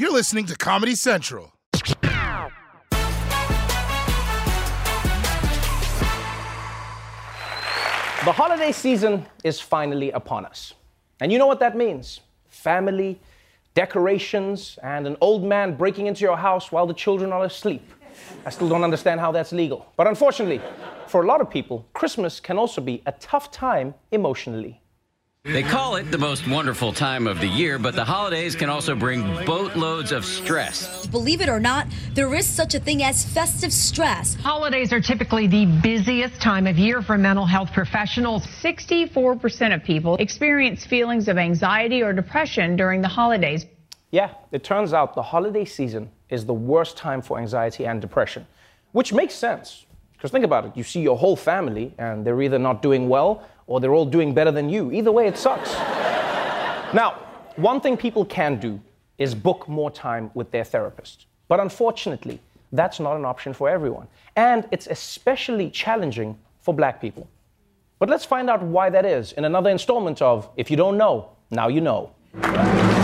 You're listening to Comedy Central. The holiday season is finally upon us. And you know what that means family, decorations, and an old man breaking into your house while the children are asleep. I still don't understand how that's legal. But unfortunately, for a lot of people, Christmas can also be a tough time emotionally. They call it the most wonderful time of the year, but the holidays can also bring boatloads of stress. Believe it or not, there is such a thing as festive stress. Holidays are typically the busiest time of year for mental health professionals. 64% of people experience feelings of anxiety or depression during the holidays. Yeah, it turns out the holiday season is the worst time for anxiety and depression, which makes sense. Because think about it you see your whole family, and they're either not doing well or they're all doing better than you. Either way, it sucks. now, one thing people can do is book more time with their therapist. But unfortunately, that's not an option for everyone. And it's especially challenging for black people. But let's find out why that is in another installment of If You Don't Know, Now You Know.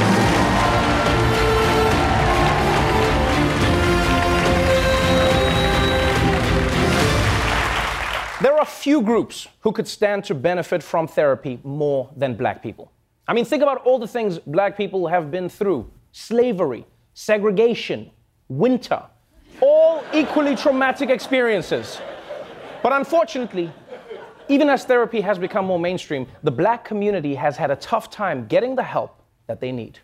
There are few groups who could stand to benefit from therapy more than black people. I mean, think about all the things black people have been through slavery, segregation, winter, all equally traumatic experiences. But unfortunately, even as therapy has become more mainstream, the black community has had a tough time getting the help that they need.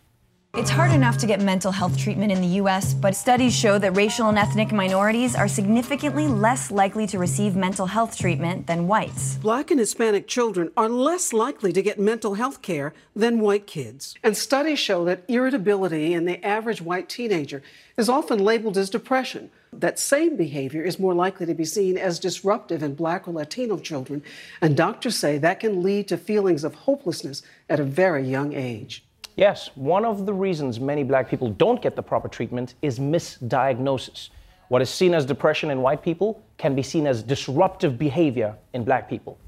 It's hard enough to get mental health treatment in the U.S., but studies show that racial and ethnic minorities are significantly less likely to receive mental health treatment than whites. Black and Hispanic children are less likely to get mental health care than white kids. And studies show that irritability in the average white teenager is often labeled as depression. That same behavior is more likely to be seen as disruptive in Black or Latino children, and doctors say that can lead to feelings of hopelessness at a very young age. Yes, one of the reasons many black people don't get the proper treatment is misdiagnosis. What is seen as depression in white people can be seen as disruptive behavior in black people.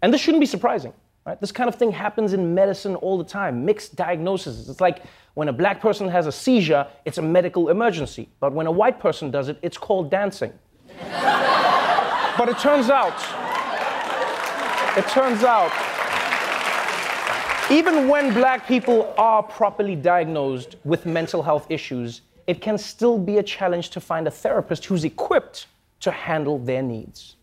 And this shouldn't be surprising. Right? This kind of thing happens in medicine all the time mixed diagnoses. It's like when a black person has a seizure, it's a medical emergency. But when a white person does it, it's called dancing. but it turns out, it turns out, even when black people are properly diagnosed with mental health issues, it can still be a challenge to find a therapist who's equipped to handle their needs.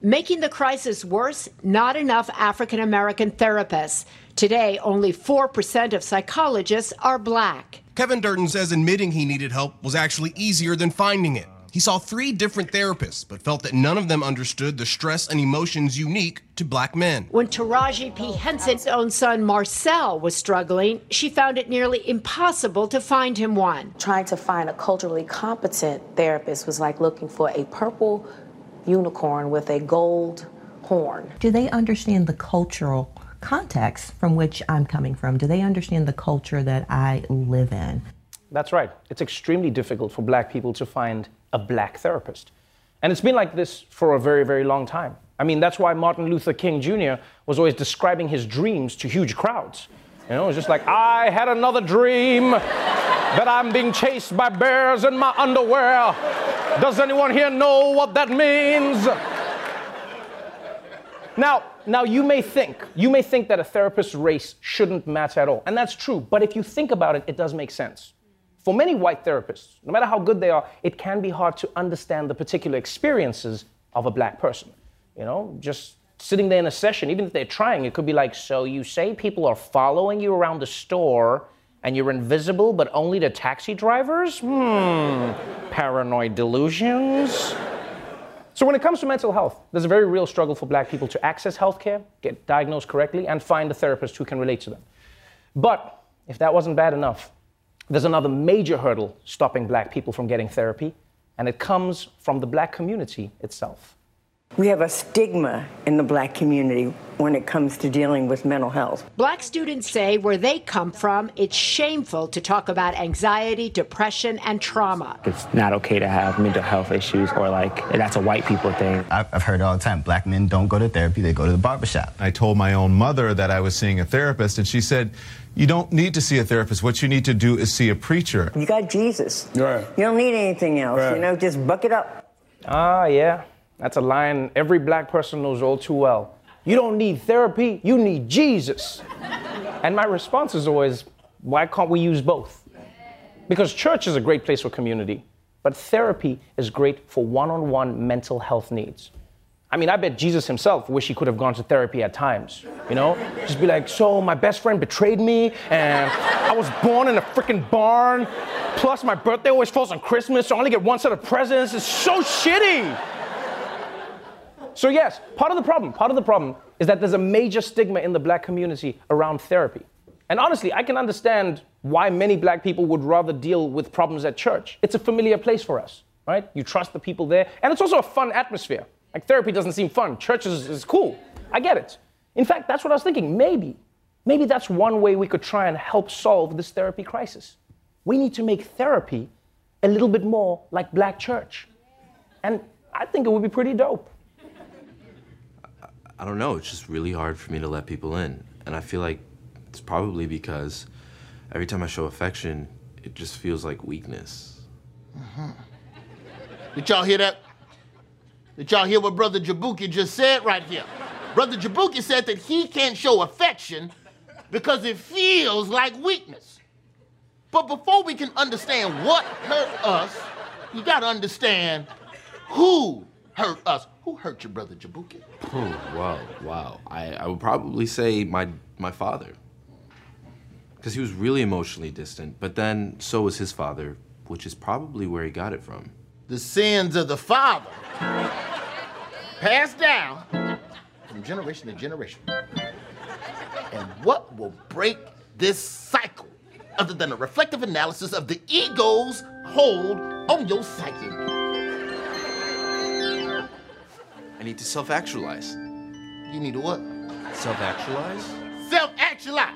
Making the crisis worse, not enough African American therapists. Today, only 4% of psychologists are black. Kevin Durden says admitting he needed help was actually easier than finding it. He saw three different therapists, but felt that none of them understood the stress and emotions unique to black men. When Taraji P. Henson's own son Marcel was struggling, she found it nearly impossible to find him one. Trying to find a culturally competent therapist was like looking for a purple unicorn with a gold horn. Do they understand the cultural context from which I'm coming from? Do they understand the culture that I live in? That's right. It's extremely difficult for black people to find a black therapist. And it's been like this for a very, very long time. I mean, that's why Martin Luther King Jr. was always describing his dreams to huge crowds. You know, it's just like, I had another dream that I'm being chased by bears in my underwear. Does anyone here know what that means? Now, now you may think, you may think that a therapist's race shouldn't matter at all, and that's true. But if you think about it, it does make sense. For many white therapists, no matter how good they are, it can be hard to understand the particular experiences of a black person. You know, just sitting there in a session, even if they're trying, it could be like, so you say people are following you around the store and you're invisible, but only to taxi drivers? Hmm, paranoid delusions. So, when it comes to mental health, there's a very real struggle for black people to access healthcare, get diagnosed correctly, and find a therapist who can relate to them. But if that wasn't bad enough, there's another major hurdle stopping black people from getting therapy, and it comes from the black community itself. We have a stigma in the black community when it comes to dealing with mental health. Black students say where they come from, it's shameful to talk about anxiety, depression, and trauma. It's not okay to have mental health issues or like that's a white people thing. I've heard all the time black men don't go to therapy, they go to the barbershop. I told my own mother that I was seeing a therapist, and she said, you don't need to see a therapist. What you need to do is see a preacher. You got Jesus. Right. You don't need anything else. Right. You know, just buck it up. Ah, yeah. That's a line every black person knows all too well. You don't need therapy, you need Jesus. And my response is always, why can't we use both? Because church is a great place for community, but therapy is great for one on one mental health needs. I mean, I bet Jesus himself wish he could have gone to therapy at times, you know? Just be like, so my best friend betrayed me, and I was born in a freaking barn, plus my birthday always falls on Christmas, so I only get one set of presents. It's so shitty. So, yes, part of the problem, part of the problem is that there's a major stigma in the black community around therapy. And honestly, I can understand why many black people would rather deal with problems at church. It's a familiar place for us, right? You trust the people there, and it's also a fun atmosphere. Like, therapy doesn't seem fun, church is, is cool. I get it. In fact, that's what I was thinking. Maybe, maybe that's one way we could try and help solve this therapy crisis. We need to make therapy a little bit more like black church. And I think it would be pretty dope. I don't know. It's just really hard for me to let people in. And I feel like it's probably because every time I show affection, it just feels like weakness. Uh-huh. Did y'all hear that? Did y'all hear what Brother Jabuki just said right here? Brother Jabuki said that he can't show affection because it feels like weakness. But before we can understand what hurt us, you gotta understand who hurt us. Who hurt your brother Jabuki? Oh, wow, wow. I, I would probably say my, my father. Because he was really emotionally distant, but then so was his father, which is probably where he got it from. The sins of the father passed down from generation to generation. And what will break this cycle other than a reflective analysis of the ego's hold on your psyche? Need to self actualize. You need to what? Self actualize? Self actualize.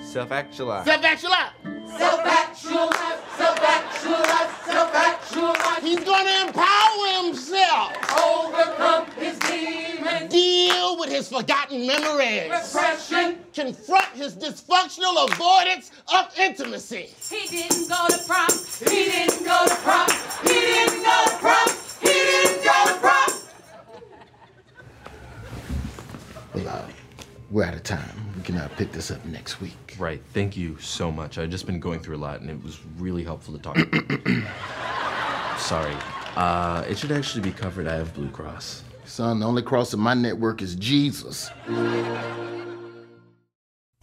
Self actualize. Self actualize. Self actualize. Self actualize. Self actualize. He's gonna empower himself. Overcome his demons. Deal with his forgotten memories. Repression. Confront his dysfunctional avoidance of intimacy. He didn't go to prom. Time. We can uh, pick this up next week. Right. Thank you so much. I've just been going through a lot, and it was really helpful to talk. Sorry. Uh, it should actually be covered. I have Blue Cross. Son, the only cross in my network is Jesus.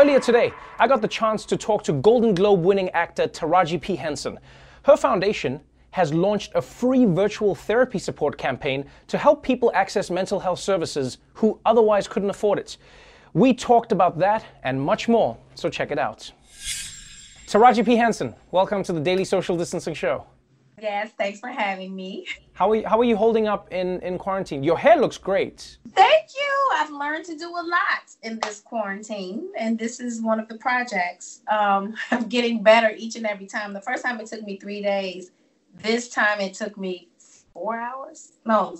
Earlier today, I got the chance to talk to Golden Globe winning actor Taraji P. Henson. Her foundation has launched a free virtual therapy support campaign to help people access mental health services who otherwise couldn't afford it. We talked about that and much more, so check it out. Taraji P. Henson, welcome to the Daily Social Distancing Show. Yes, thanks for having me. How are you, how are you holding up in, in quarantine? Your hair looks great. Thank you. I've learned to do a lot in this quarantine, and this is one of the projects. Um, I'm getting better each and every time. The first time it took me three days. This time it took me four hours. No,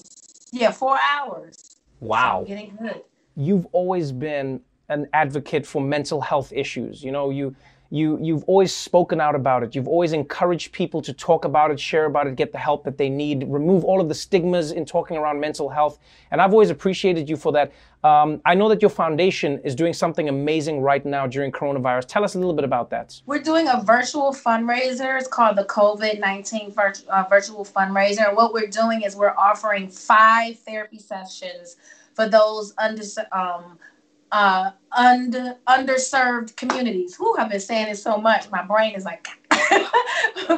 yeah, four hours. Wow. I'm getting good. You've always been an advocate for mental health issues. You know, you you you've always spoken out about it. You've always encouraged people to talk about it, share about it, get the help that they need, remove all of the stigmas in talking around mental health. And I've always appreciated you for that. Um, I know that your foundation is doing something amazing right now during coronavirus. Tell us a little bit about that. We're doing a virtual fundraiser. It's called the COVID 19 virt- uh, virtual fundraiser. And what we're doing is we're offering five therapy sessions for those under, um, uh, under, underserved communities. Who have been saying it so much, my brain is like,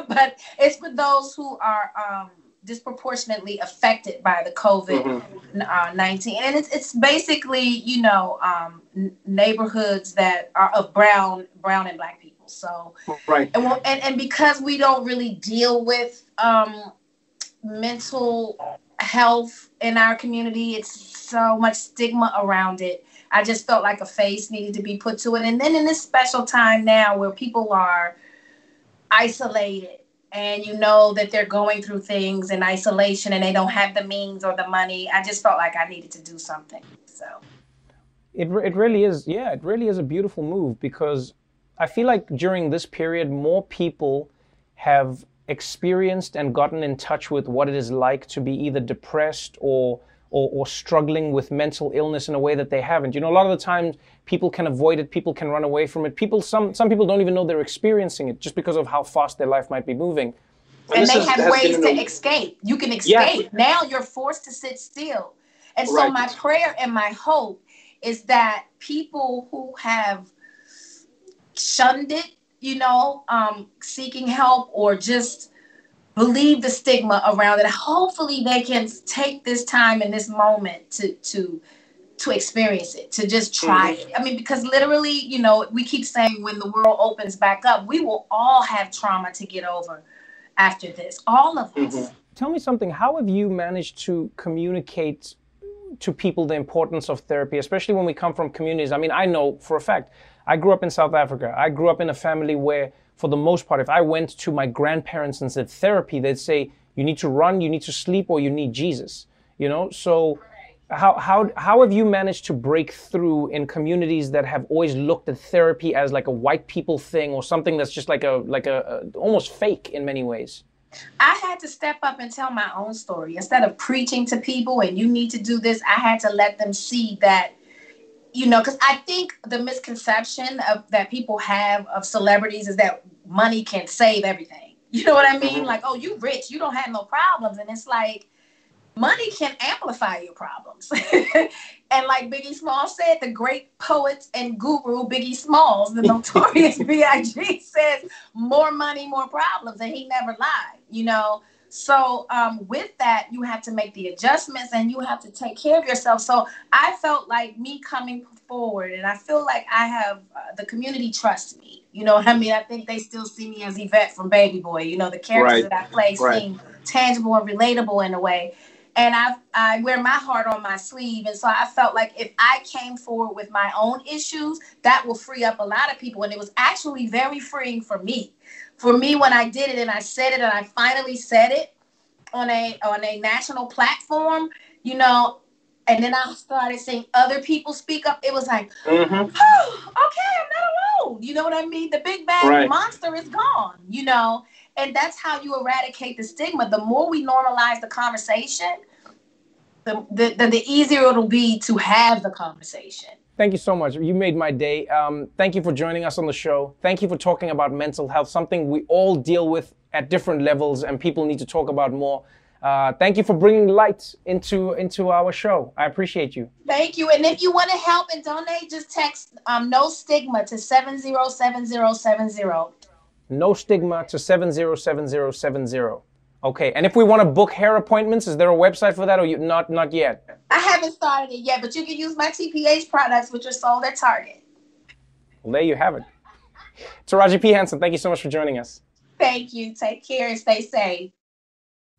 but it's for those who are um, disproportionately affected by the COVID uh, 19. And it's, it's basically, you know, um, n- neighborhoods that are of brown, brown and black people. So, right. and, we'll- and, and because we don't really deal with um, mental health in our community, it's so much stigma around it. I just felt like a face needed to be put to it. And then in this special time now where people are isolated and you know that they're going through things in isolation and they don't have the means or the money, I just felt like I needed to do something. So It, it really is, yeah, it really is a beautiful move because I feel like during this period, more people have experienced and gotten in touch with what it is like to be either depressed or, or, or struggling with mental illness in a way that they haven't. You know, a lot of the times people can avoid it, people can run away from it. People, some, some people don't even know they're experiencing it just because of how fast their life might be moving. and this they is- have ways to a- escape. You can Yeah. escape. Now you're forced to sit still. And so Right. my prayer and my hope is that people who have shunned it, you know, um, seeking help or just believe the stigma around it, hopefully they can take this time and this moment to to to experience it, to just mm-hmm. try it. I mean, because literally, you know, we keep saying when the world opens back up, we will all have trauma to get over after this. All of us. Mm-hmm. Tell me something. How have you managed to communicate to people the importance of therapy, especially when we come from communities? I mean, I know for a fact, I grew up in South Africa. I grew up in a family where, for the most part, if I went to my grandparents and said therapy, they'd say, you need to run, you need to sleep, or you need Jesus. You know? So, how, how, how have you managed to break through in communities that have always looked at therapy as like a white people thing or something that's just like a like a, a almost fake in many ways? I had to step up and tell my own story. Instead of preaching to people and you need to do this, I had to let them see that, you know, because I think the misconception of that people have of celebrities is that money can save everything. You know what I mean? Mm-hmm. Like, oh, you rich, you don't have no problems. And it's like, money can amplify your problems. and like Biggie Smalls said, the great poet and guru Biggie Smalls, the notorious B.I.G. says, more money, more problems. And he never lied, you know? So um, with that, you have to make the adjustments and you have to take care of yourself. So I felt like me coming forward, and I feel like I have uh, the community trust me. You know what I mean? I think they still see me as Yvette from Baby Boy. You know, the characters Right. that I play Right. seem tangible and relatable in a way. And I I wear my heart on my sleeve, and so I felt like if I came forward with my own issues, that will free up a lot of people. And it was actually very freeing for me. For me, when I did it and I said it, and I finally said it on a on a national platform, you know, and then I started seeing other people speak up. It was like, Mm-hmm. oh, okay, I'm not alone. You know what I mean? The big bad Right. monster is gone, you know? And that's how you eradicate the stigma. The more we normalize the conversation, the, the, the, the easier it'll be to have the conversation. Thank you so much. You made my day. Um, thank you for joining us on the show. Thank you for talking about mental health, something we all deal with at different levels and people need to talk about more. Uh, thank you for bringing light into into our show. I appreciate you. Thank you. And if you want to help and donate, just text um, no stigma to 707070. No stigma to 707070. Okay, and if we want to book hair appointments, is there a website for that or you not not yet? I haven't started it yet, but you can use my TPH products, which are sold at Target. Well, there you have it. Taraji P. Henson, thank you so much for joining us. Thank you. Take care and stay safe.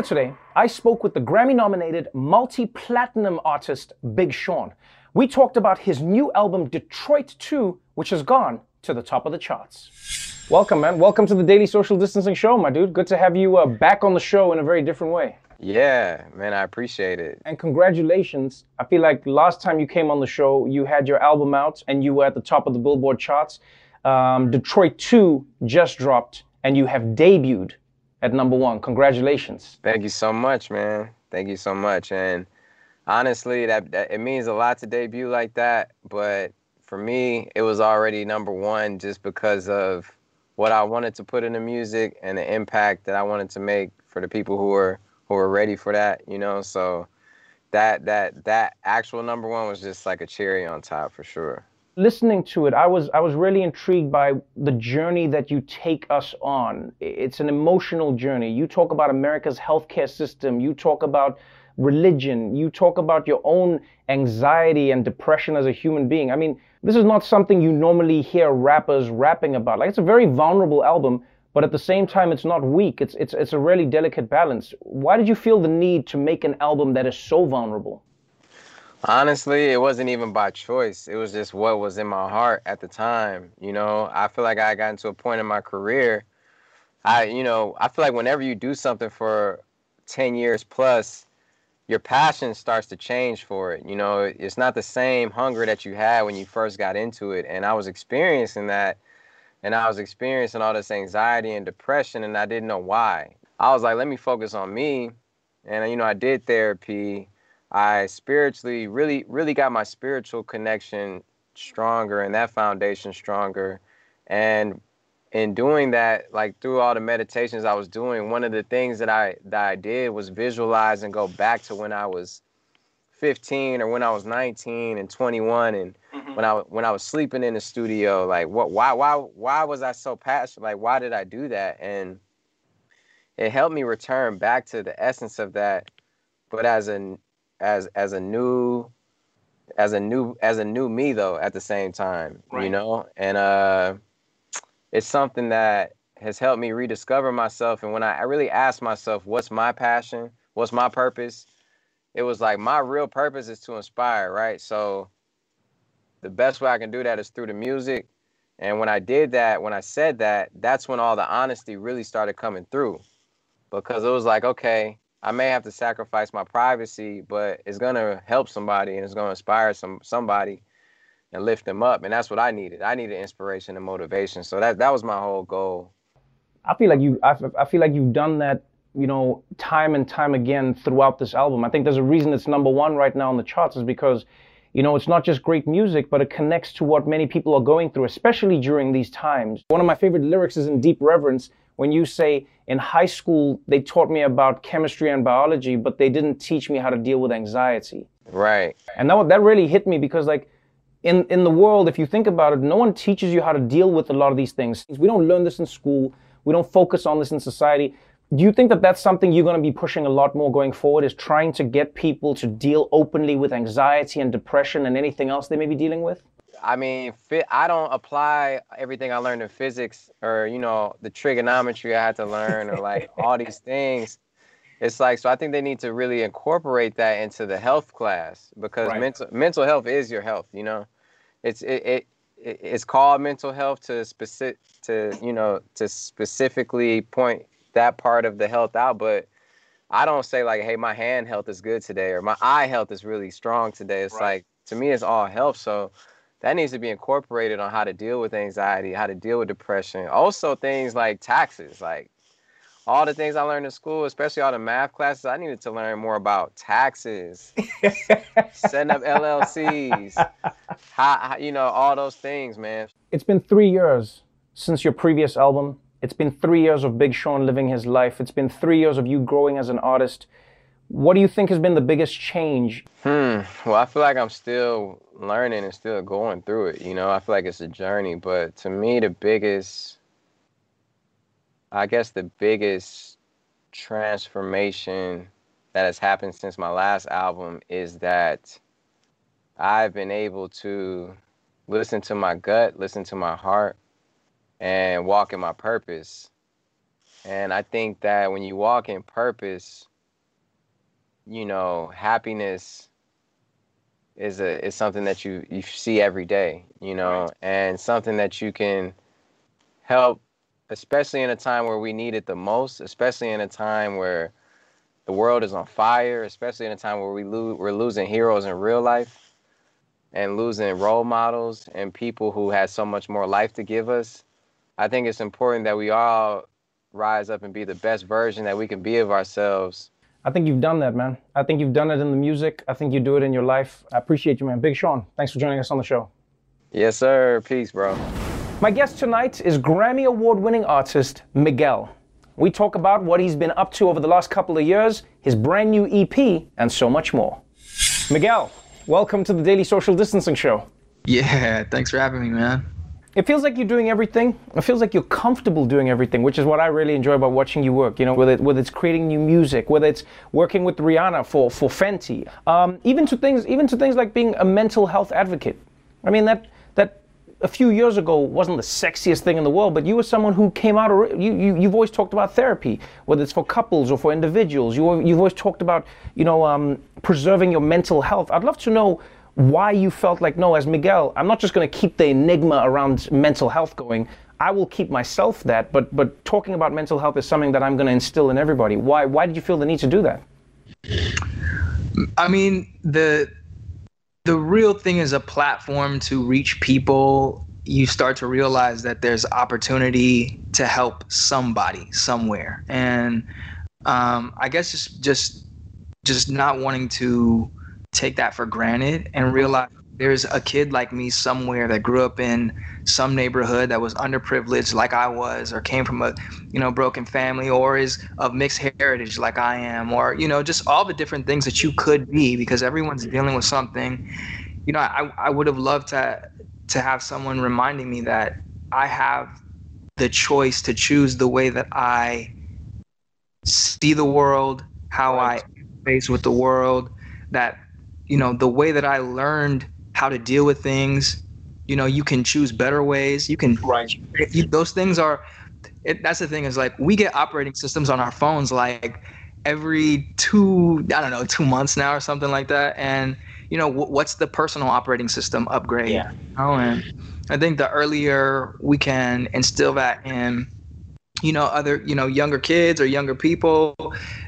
Earlier today, I spoke with the Grammy nominated multi platinum artist Big Sean. We talked about his new album Detroit 2, which has gone to the top of the charts. Welcome, man. Welcome to the Daily Social Distancing Show, my dude. Good to have you uh, back on the show in a very different way. Yeah, man, I appreciate it. And congratulations. I feel like last time you came on the show, you had your album out and you were at the top of the Billboard charts. Um, Detroit 2 just dropped and you have debuted at number one. Congratulations. Thank you so much, man. Thank you so much. And honestly, that, that it means a lot to debut like that. But for me, it was already number one just because of what I wanted to put in the music and the impact that I wanted to make for the people who were who were ready for that. You know, so that that that actual number one was just like a cherry on top for sure. Listening to it, I was I was really intrigued by the journey that you take us on. It's an emotional journey. You talk about America's healthcare system. You talk about religion. You talk about your own anxiety and depression as a human being. I mean, this is not something you normally hear rappers rapping about. Like it's a very vulnerable album, but at the same time it's not weak. It's it's it's a really delicate balance. Why did you feel the need to make an album that is so vulnerable? Honestly, it wasn't even by choice. It was just what was in my heart at the time. You know, I feel like I got into a point in my career. I, you know, I feel like whenever you do something for 10 years plus, your passion starts to change for it. You know, it's not the same hunger that you had when you first got into it. And I was experiencing that. And I was experiencing all this anxiety and depression, and I didn't know why. I was like, let me focus on me. And, you know, I did therapy. I spiritually really, really got my spiritual connection stronger and that foundation stronger. And in doing that, like through all the meditations I was doing, one of the things that I that I did was visualize and go back to when I was 15 or when I was 19 and 21 and mm-hmm. when I when I was sleeping in the studio like what why why why was I so passionate like why did I do that and it helped me return back to the essence of that but as a as as a new as a new as a new me though at the same time right. you know and uh it's something that has helped me rediscover myself and when I, I really ask myself what's my passion what's my purpose it was like my real purpose is to inspire, right? So the best way I can do that is through the music. And when I did that, when I said that, that's when all the honesty really started coming through. Because it was like, okay, I may have to sacrifice my privacy, but it's gonna help somebody and it's gonna inspire some somebody and lift them up. And that's what I needed. I needed inspiration and motivation. So that that was my whole goal. I feel like you I, I feel like you've done that you know, time and time again throughout this album. I think there's a reason it's number one right now on the charts is because, you know, it's not just great music, but it connects to what many people are going through, especially during these times. One of my favorite lyrics is in Deep Reverence when you say, in high school, they taught me about chemistry and biology, but they didn't teach me how to deal with anxiety. Right. And that, that really hit me because, like, in, in the world, if you think about it, no one teaches you how to deal with a lot of these things. We don't learn this in school. We don't focus on this in society do you think that that's something you're going to be pushing a lot more going forward is trying to get people to deal openly with anxiety and depression and anything else they may be dealing with i mean i don't apply everything i learned in physics or you know the trigonometry i had to learn or like all these things it's like so i think they need to really incorporate that into the health class because right. mental mental health is your health you know it's it, it it's called mental health to specific to you know to specifically point that part of the health out, but I don't say like, hey, my hand health is good today or my eye health is really strong today. It's right. like to me, it's all health. So that needs to be incorporated on how to deal with anxiety, how to deal with depression. Also, things like taxes, like all the things I learned in school, especially all the math classes, I needed to learn more about taxes, setting up LLCs, how, how, you know, all those things, man. It's been three years since your previous album, it's been three years of Big Sean living his life. It's been three years of you growing as an artist. What do you think has been the biggest change? Hmm. Well, I feel like I'm still learning and still going through it. You know, I feel like it's a journey. But to me, the biggest, I guess, the biggest transformation that has happened since my last album is that I've been able to listen to my gut, listen to my heart, and walk in my purpose. And I think that when you walk in purpose, you know, happiness is a is something that you you see every day, you know, right. and something that you can help especially in a time where we need it the most, especially in a time where the world is on fire, especially in a time where we lo- we're losing heroes in real life and losing role models and people who had so much more life to give us. I think it's important that we all rise up and be the best version that we can be of ourselves. I think you've done that, man. I think you've done it in the music. I think you do it in your life. I appreciate you, man. Big Sean, thanks for joining us on the show. Yes, sir. Peace, bro. My guest tonight is Grammy Award winning artist Miguel. We talk about what he's been up to over the last couple of years, his brand new EP, and so much more. Miguel, welcome to the Daily Social Distancing Show. Yeah, thanks for having me, man it feels like you're doing everything. It feels like you're comfortable doing everything, which is what I really enjoy about watching you work. You know, whether, whether it's creating new music, whether it's working with Rihanna for for Fenty, um, even to things even to things like being a mental health advocate. I mean that that a few years ago wasn't the sexiest thing in the world, but you were someone who came out. You, you you've always talked about therapy, whether it's for couples or for individuals. You you've always talked about you know um, preserving your mental health. I'd love to know why you felt like, no, as Miguel, I'm not just going to keep the enigma around mental health going. I will keep myself that, but but talking about mental health is something that I'm going to instill in everybody. Why why did you feel the need to do that? I mean, the the real thing is a platform to reach people. You start to realize that there's opportunity to help somebody somewhere, and um, I guess just just just not wanting to take that for granted and mm-hmm. realize there's a kid like me somewhere that grew up in some neighborhood that was underprivileged like I was or came from a you know broken family or is of mixed heritage like I am or you know just all the different things that you could be because everyone's mm-hmm. dealing with something. You know I, I would have loved to to have someone reminding me that I have the choice to choose the way that I see the world how. I face with the world that you know the way that I learned how to deal with things. You know, you can choose better ways. You can right. You, those things are. It, that's the thing is like we get operating systems on our phones like every two I don't know two months now or something like that. And you know w- what's the personal operating system upgrade? Yeah. Oh, and I think the earlier we can instill that in you know other you know younger kids or younger people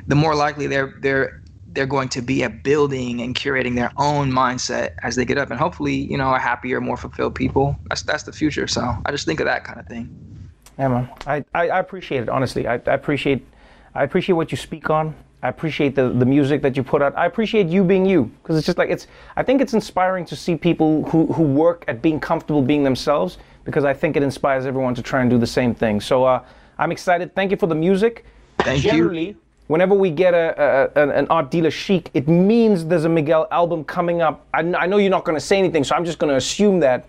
the more likely they're they're they're going to be at building and curating their own mindset as they get up and hopefully you know a happier more fulfilled people that's that's the future so i just think of that kind of thing yeah man i i, I appreciate it honestly I, I appreciate i appreciate what you speak on I appreciate the, the music that you put out. I appreciate you being you because it's just like it's. I think it's inspiring to see people who, who work at being comfortable being themselves because I think it inspires everyone to try and do the same thing. So uh, I'm excited. Thank you for the music. Thank Generally, you whenever we get a, a, an art dealer chic, it means there's a Miguel album coming up. I, I know you're not going to say anything, so I'm just going to assume that,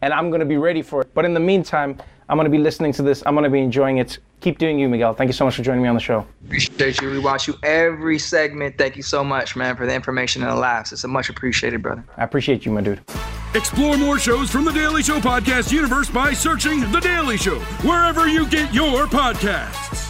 and I'm going to be ready for it. But in the meantime, I'm going to be listening to this. I'm going to be enjoying it. Keep doing you, Miguel. Thank you so much for joining me on the show. Appreciate you. We watch you every segment. Thank you so much, man, for the information and the laughs. It's a much appreciated, brother. I appreciate you, my dude. Explore more shows from the Daily Show podcast universe by searching The Daily Show wherever you get your podcasts.